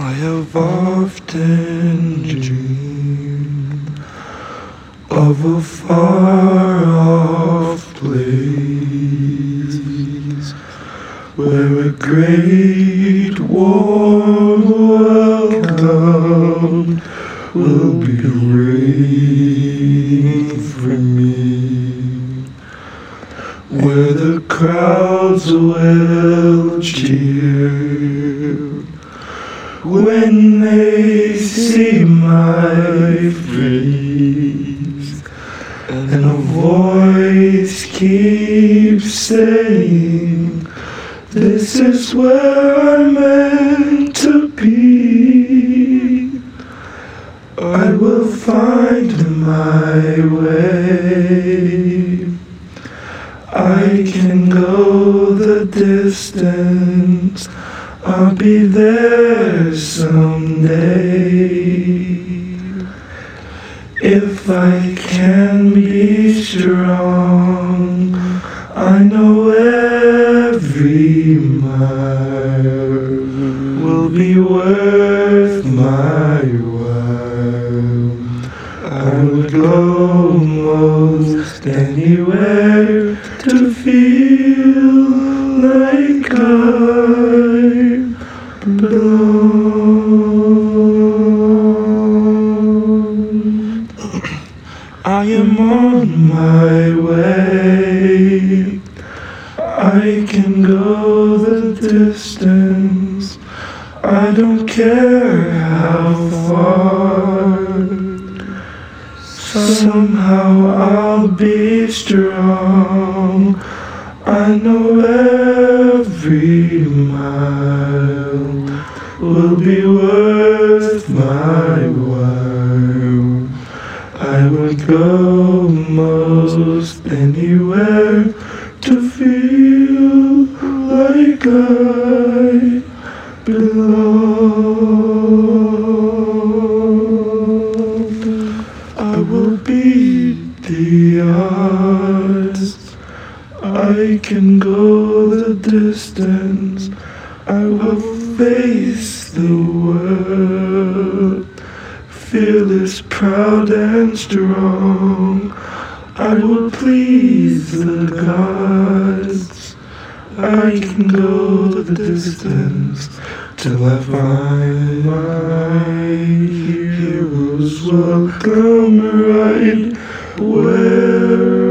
I have often dreamed of a far off place where a great warm welcome will be waiting for me, where the crowds will cheer when they see my face and a voice keeps saying this is where I'm meant to be. I will find my way. I can go the distance I'll be there someday. If I can be strong, I know every mile will be worth my while. I would go most anywhere to feel I am on my way. I can go the distance. I don't care how far. Somehow I'll be strong. I know every mile will be worth go most anywhere to feel like I belong. I will be the odds. I can go the distance. I will face the world. Fearless, proud, and strong. I will please the gods. I can go the distance till I find my heroes welcome right where